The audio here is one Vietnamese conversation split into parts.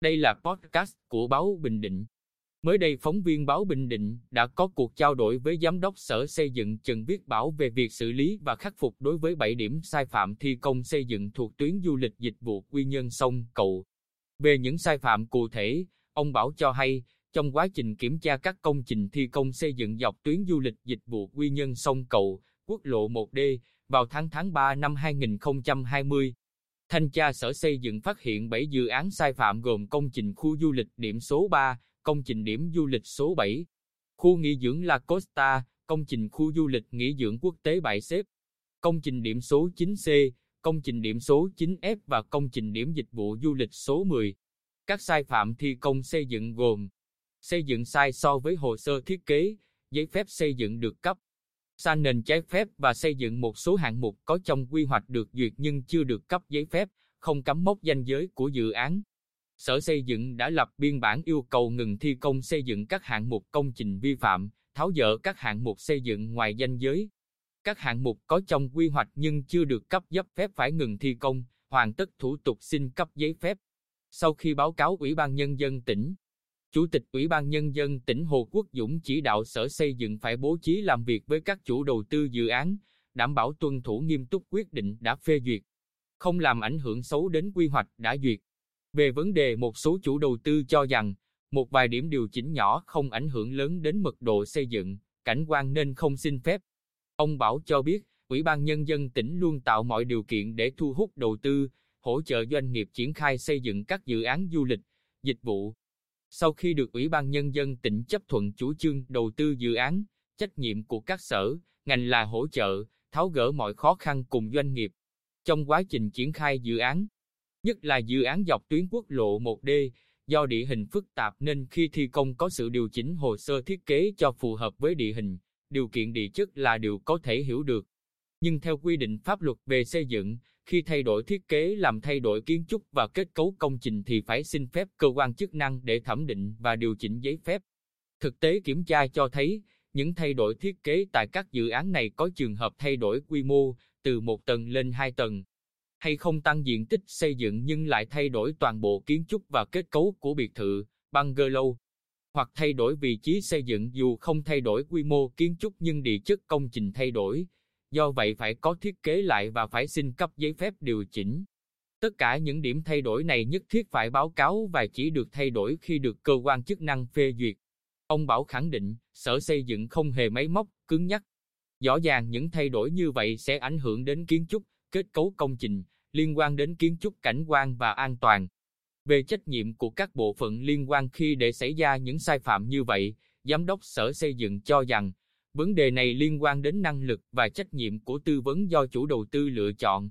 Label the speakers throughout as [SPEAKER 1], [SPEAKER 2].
[SPEAKER 1] Đây là podcast của báo Bình Định. Mới đây phóng viên báo Bình Định đã có cuộc trao đổi với Giám đốc Sở Xây dựng Trần Viết Bảo về việc xử lý và khắc phục đối với 7 điểm sai phạm thi công xây dựng thuộc tuyến du lịch dịch vụ Quy Nhơn sông Cầu. Về những sai phạm cụ thể, ông Bảo cho hay, trong quá trình kiểm tra các công trình thi công xây dựng dọc tuyến du lịch dịch vụ Quy Nhơn sông Cầu, quốc lộ 1D, vào tháng tháng 3 năm 2020, Thanh tra Sở Xây dựng phát hiện 7 dự án sai phạm gồm công trình khu du lịch điểm số 3, công trình điểm du lịch số 7, khu nghỉ dưỡng La Costa, công trình khu du lịch nghỉ dưỡng quốc tế Bãi Xếp, công trình điểm số 9C, công trình điểm số 9F và công trình điểm dịch vụ du lịch số 10. Các sai phạm thi công xây dựng gồm xây dựng sai so với hồ sơ thiết kế, giấy phép xây dựng được cấp, san nền trái phép và xây dựng một số hạng mục có trong quy hoạch được duyệt nhưng chưa được cấp giấy phép, không cắm mốc danh giới của dự án. Sở Xây dựng đã lập biên bản yêu cầu ngừng thi công xây dựng các hạng mục công trình vi phạm, tháo dỡ các hạng mục xây dựng ngoài danh giới. Các hạng mục có trong quy hoạch nhưng chưa được cấp giấy phép phải ngừng thi công, hoàn tất thủ tục xin cấp giấy phép. Sau khi báo cáo Ủy ban Nhân dân tỉnh, Chủ tịch Ủy ban Nhân dân tỉnh Hồ Quốc Dũng chỉ đạo Sở Xây dựng phải bố trí làm việc với các chủ đầu tư dự án, đảm bảo tuân thủ nghiêm túc quyết định đã phê duyệt, không làm ảnh hưởng xấu đến quy hoạch đã duyệt. Về vấn đề một số chủ đầu tư cho rằng, một vài điểm điều chỉnh nhỏ không ảnh hưởng lớn đến mật độ xây dựng, cảnh quan nên không xin phép. Ông Bảo cho biết, Ủy ban Nhân dân tỉnh luôn tạo mọi điều kiện để thu hút đầu tư, hỗ trợ doanh nghiệp triển khai xây dựng các dự án du lịch, dịch vụ, sau khi được Ủy ban Nhân dân tỉnh chấp thuận chủ trương đầu tư dự án, trách nhiệm của các sở, ngành là hỗ trợ, tháo gỡ mọi khó khăn cùng doanh nghiệp. Trong quá trình triển khai dự án, nhất là dự án dọc tuyến quốc lộ 1D, do địa hình phức tạp nên khi thi công có sự điều chỉnh hồ sơ thiết kế cho phù hợp với địa hình, điều kiện địa chất là điều có thể hiểu được. Nhưng theo quy định pháp luật về xây dựng, khi thay đổi thiết kế làm thay đổi kiến trúc và kết cấu công trình thì phải xin phép cơ quan chức năng để thẩm định và điều chỉnh giấy phép. Thực tế kiểm tra cho thấy, những thay đổi thiết kế tại các dự án này có trường hợp thay đổi quy mô từ một tầng lên hai tầng, hay không tăng diện tích xây dựng nhưng lại thay đổi toàn bộ kiến trúc và kết cấu của biệt thự, bungalow, hoặc thay đổi vị trí xây dựng dù không thay đổi quy mô kiến trúc nhưng địa chất công trình thay đổi, do vậy phải có thiết kế lại và phải xin cấp giấy phép điều chỉnh. Tất cả những điểm thay đổi này nhất thiết phải báo cáo và chỉ được thay đổi khi được cơ quan chức năng phê duyệt. Ông Bảo khẳng định, sở xây dựng không hề máy móc, cứng nhắc. Rõ ràng những thay đổi như vậy sẽ ảnh hưởng đến kiến trúc, kết cấu công trình, liên quan đến kiến trúc cảnh quan và an toàn. Về trách nhiệm của các bộ phận liên quan khi để xảy ra những sai phạm như vậy, Giám đốc Sở Xây dựng cho rằng, Vấn đề này liên quan đến năng lực và trách nhiệm của tư vấn do chủ đầu tư lựa chọn.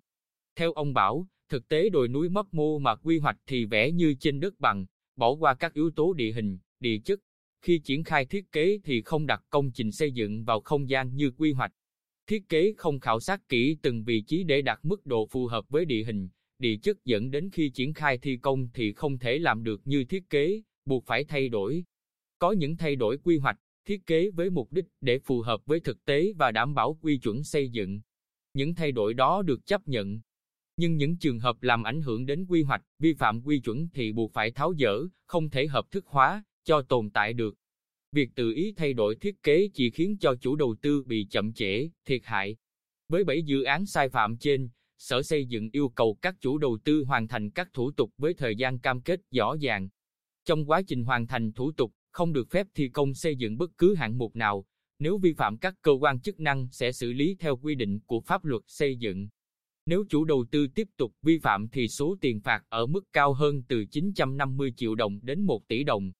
[SPEAKER 1] Theo ông Bảo, thực tế đồi núi mất mô mà quy hoạch thì vẽ như trên đất bằng, bỏ qua các yếu tố địa hình, địa chất. Khi triển khai thiết kế thì không đặt công trình xây dựng vào không gian như quy hoạch. Thiết kế không khảo sát kỹ từng vị trí để đạt mức độ phù hợp với địa hình, địa chất dẫn đến khi triển khai thi công thì không thể làm được như thiết kế, buộc phải thay đổi. Có những thay đổi quy hoạch, thiết kế với mục đích để phù hợp với thực tế và đảm bảo quy chuẩn xây dựng. Những thay đổi đó được chấp nhận. Nhưng những trường hợp làm ảnh hưởng đến quy hoạch, vi phạm quy chuẩn thì buộc phải tháo dỡ, không thể hợp thức hóa, cho tồn tại được. Việc tự ý thay đổi thiết kế chỉ khiến cho chủ đầu tư bị chậm trễ, thiệt hại. Với 7 dự án sai phạm trên, Sở Xây dựng yêu cầu các chủ đầu tư hoàn thành các thủ tục với thời gian cam kết rõ ràng. Trong quá trình hoàn thành thủ tục, không được phép thi công xây dựng bất cứ hạng mục nào, nếu vi phạm các cơ quan chức năng sẽ xử lý theo quy định của pháp luật xây dựng. Nếu chủ đầu tư tiếp tục vi phạm thì số tiền phạt ở mức cao hơn từ 950 triệu đồng đến 1 tỷ đồng.